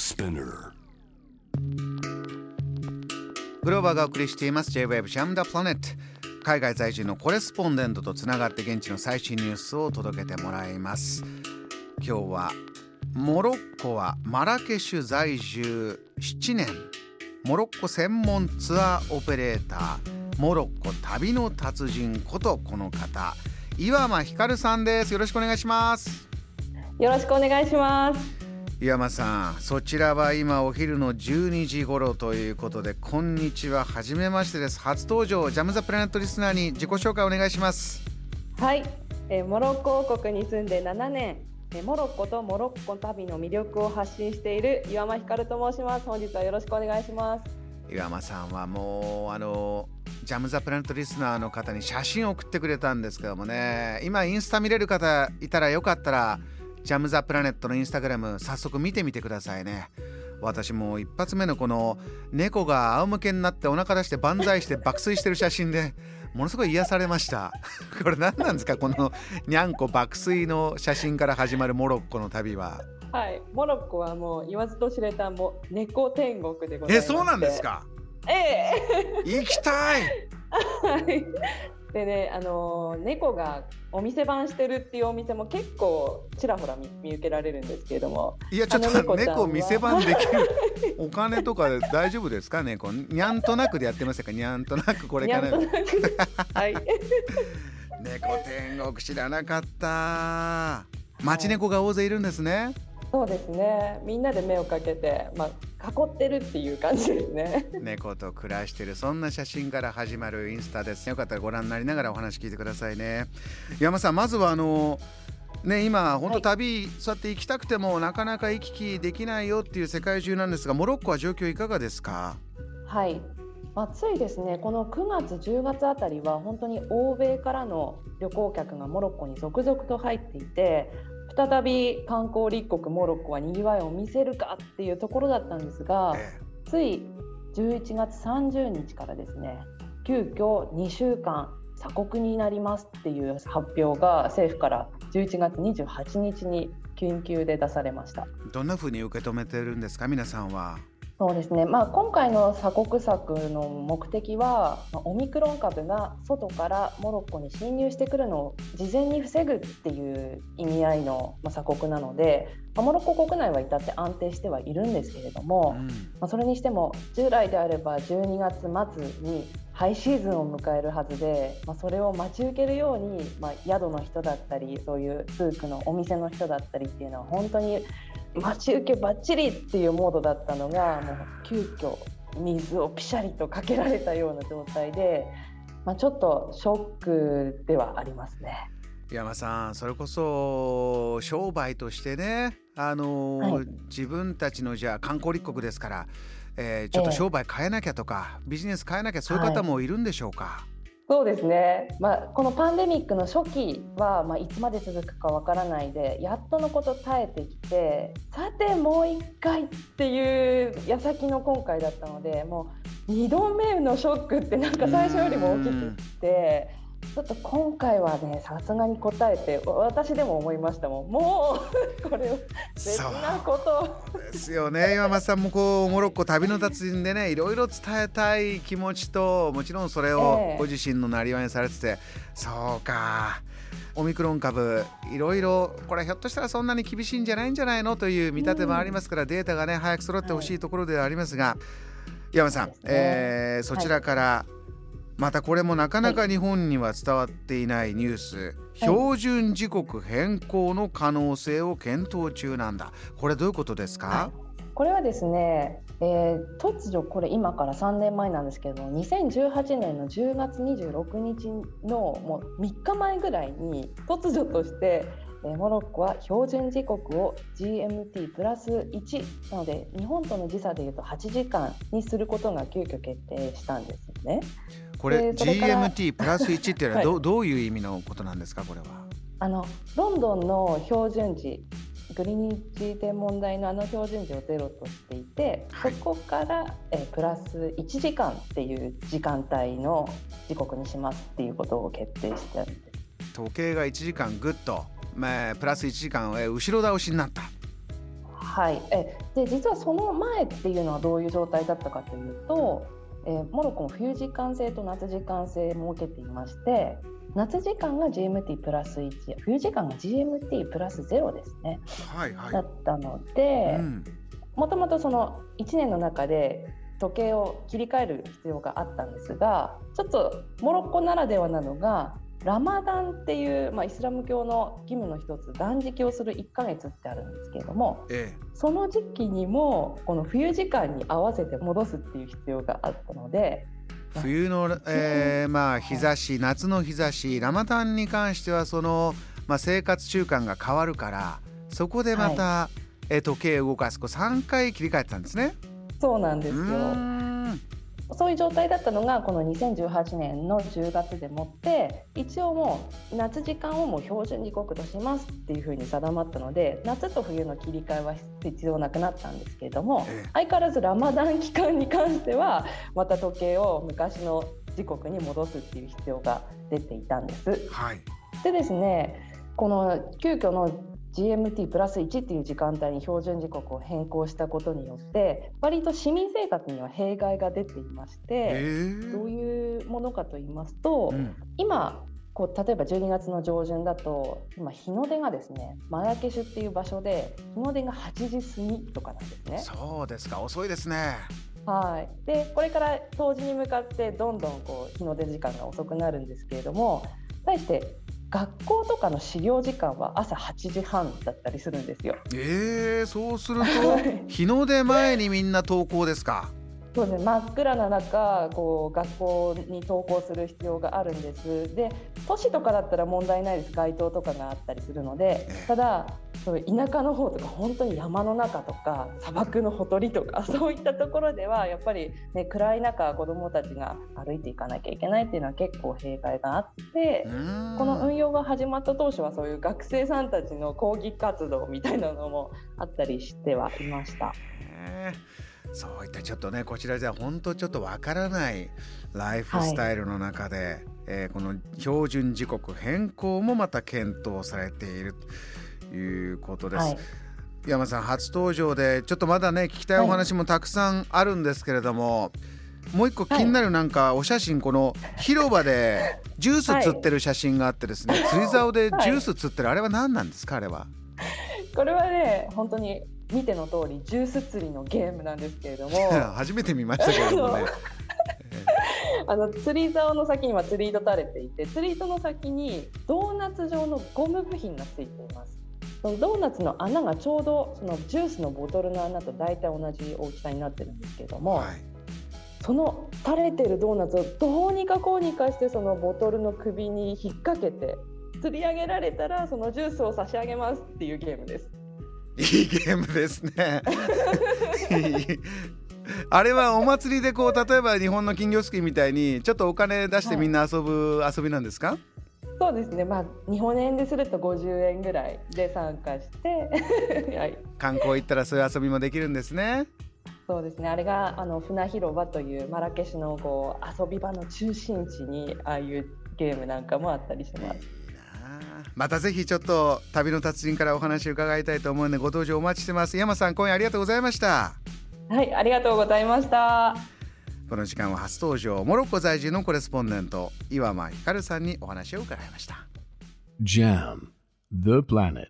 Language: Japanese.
Spinner. グローバーがお送りしています。J-Wave Jam the Planet 海外在住のコレスポンデントとつながって現地の最新ニュースを届けてもらいます。今日はモロッコはマラケシュ在住7年。モロッコ専門ツアーオペレーターモロッコ旅の達人ことこの方岩間ひかるさんです。よろしくお願いします。よろしくお願いします。岩間さんそちらは今お昼の12時頃ということでこんにちは。はじめましてです。初登場ジャム・ザ・プラネットリスナーに自己紹介お願いします。はい、えーモロッコ王国に住んで7年、えーモロッコとモロッコ旅の魅力を発信している岩間ひかると申します。本日はよろしくお願いします。岩間さんはもうあのジャム・ザ・プラネットリスナーの方に写真を送ってくれたんですけどもね。今インスタ見れる方いたらよかったらジャム・ザ・プラネットのインスタグラム早速見てみてくださいね。私も一発目のこの猫が仰向けになってお腹出して万歳して爆睡してる写真でものすごい癒されました。これ何なんですか？このにゃんこ爆睡の写真から始まるモロッコの旅は。はい、モロッコはもう言わずと知れたもう猫天国でございまして。えそうなんです。か？ええ行きたいはい。でね、あのー猫がお店番してるっていうお店も結構ちらほら見見受けられるんですけれども、いやちょっと猫店番できるお金とかで大丈夫ですか猫にゃんとなくでやってましたかにゃんとなくこれからは い。猫天国知らなかった町猫が大勢いるんですねそうですね。みんなで目をかけて、まあ囲ってるっていう感じですね。猫と暮らしてるそんな写真から始まるインスタですよかったらご覧になりながらお話聞いてくださいね山さんまずはあのね今本当旅、そうやって行きたくてもなかなか行き来できないよっていう世界中なんですがモロッコは状況いかがですか？はい。まあ、ついですね、この9月、10月あたりは本当に欧米からの旅行客がモロッコに続々と入っていて、再び観光立国モロッコはにぎわいを見せるかっていうところだったんですが、えつい11月30日からですね、急遽2週間鎖国になりますっていう発表が政府から11月28日に緊急で出されました。えどんな風に受け止めてるんですか皆さんは？そうですね、まあ、今回の鎖国策の目的は、まあオミクロン株が外からモロッコに侵入してくるのを事前に防ぐっていう意味合いの、まあ、鎖国なので、まあモロッコ国内は至って安定してはいるんですけれども、うん。まあ、それにしても従来であれば12月末にハイシーズンを迎えるはずで、まあ、それを待ち受けるように、まあ、宿の人だったりそういうスークのお店の人だったりっていうのは本当に待ち受けばっちりっていうモードだったのがもう急遽水をピシャリとかけられたような状態で、まあ、ちょっとショックではありますね。山さんそれこそ商売としてねあのーはい。自分たちのじゃあ観光立国ですから、えーちょっとええ。商売変えなきゃとか、ビジネス変えなきゃそういう方もいるんでしょうか、そうですね、まあ、このパンデミックの初期は、まあ、いつまで続くかわからないでやっとのこと耐えてきてさてもう一回っていう矢先の今回だったのでもう2度目のショックってなんか最初よりも大きくてちょっと今回はねさすがに応えて私でも思いましたもん。もう これを別なことを。ですよね。岩間さんもこうモロッコ旅の達人でねいろいろ伝えたい気持ちともちろんそれをええ。ご自身のなりわいにされてて、そうか。オミクロン株いろいろこれひょっとしたらそんなに厳しいんじゃないんじゃないのという見立てもありますから、データがね早く揃ってほしいところではありますが、岩間さん、ね。えーそちらから、またこれもなかなか日本には伝わっていないニュース、標準時刻変更の可能性を検討中なんだ。これどういうことですか、はい。これはですね、えー突如これ今から3年前なんですけども2018年の10月26日のもう3日前ぐらいに突如として、えーモロッコは標準時刻を GMT プラス1なので日本との時差でいうと8時間にすることが急遽決定したんですよね。これ GMT プラス1っていうのははいど,、どういう意味のことなんですかこれは？あのロンドンの標準時グリニッジ天文台のあの標準時をゼロとしていて、はいそこから、えープラス1時間っていう時間帯の時刻にしますっていうことを決定したんです。時計が1時間ぐっと、まあ、プラス1時間、えー後ろ倒しになった。はい、えで実はその前っていうのはどういう状態だったかというと、えー、モロッコも冬時間制と夏時間制設けていまして夏時間が GMT プラス1冬時間が GMT プラス0ですね、はいはい、だったのでもともとその1年の中で時計を切り替える必要があったんですがちょっとモロッコならではなのがラマダンっていう、まあ、イスラム教の義務の一つ断食をする1ヶ月ってあるんですけれども、ええ、その時期にもこの冬時間に合わせて戻すっていう必要があったので冬の、えー、まあ日差し夏の日差しラマダンに関してはその、まあ、生活習慣が変わるからそこでまた、はい、え時計を動かすこう3回切り替えてたんですね。そうなんですよそういう状態だったのがこの2018年の10月でもって一応もう夏時間をもう標準時刻としますっていうふうに定まったので夏と冬の切り替えは必要なくなったんですけれども相変わらずラマダン期間に関してはまた時計を昔の時刻に戻すっていう必要が出ていたんです。はい、でですねこの急遽の GMT プラス1っていう時間帯に標準時刻を変更したことによって割と市民生活には弊害が出ていまして、どういうものかと言いますと、うん、今こう例えば12月の上旬だと今日の出がですねマラケシュっていう場所で日の出が8時過ぎとかなんですね。そうですか遅いですね。はい、でこれから冬至に向かってどんどんこう日の出時間が遅くなるんですけれども対して学校とかの始業時間は朝8時半だったりするんですよ。えー、そうすると日の出前にみんな登校ですか？そうね、真っ暗な中こう学校に登校する必要があるんです。で都市とかだったら問題ないです。街灯とかがあったりするのでただそう田舎の方とか本当に山の中とか砂漠のほとりとか そういったところではやっぱり、ね、暗い中子どもたちが歩いていかなきゃいけないっていうのは結構弊害があってこの運用が始まった当初はそういう学生さんたちの抗議活動みたいなのもあったりしてはいました。そういったちょっとねこちらじゃ本当ちょっとわからないライフスタイルの中で、はい、えー、この標準時刻変更もまた検討されているということです。はい、山さん初登場でちょっとまだね聞きたいお話もたくさんあるんですけれども、はい、もう一個気になるなんかお写真この広場でジュース釣ってる写真があってですね、釣り竿でジュース釣ってる、あれは何なんですかあれは？これはね本当に見ての通りジュース釣りのゲームなんですけれども。初めて見ましたけどもねあの釣り竿の先には釣り糸垂れていて釣り糸の先にドーナツ状のゴム部品がついています。そのドーナツの穴がちょうどそのジュースのボトルの穴と大体同じ大きさになってるんですけれども、はい、その垂れてるドーナツをどうにかこうにかしてそのボトルの首に引っ掛けて釣り上げられたらそのジュースを差し上げますっていうゲームです。いいゲームですね あれはお祭りでこう例えば日本の金魚すきみたいにちょっとお金出してみんな遊ぶ遊びなんですか、はい、そうですね。まあ日本円ですると50円ぐらいで参加して。はい、観光行ったらそういう遊びもできるんですね。そうですね。あれがあの船広場というマラケシュのこう遊び場の中心地にああいうゲームなんかもあったりします。またぜひちょっと旅の達人からお話を伺いたいと思うのでご登場お待ちしてます。山さん今夜ありがとうございましたはいありがとうございました。この時間は初登場モロッコ在住のコレスポンデント岩間ひかるさんにお話を伺いました。JAM The Planet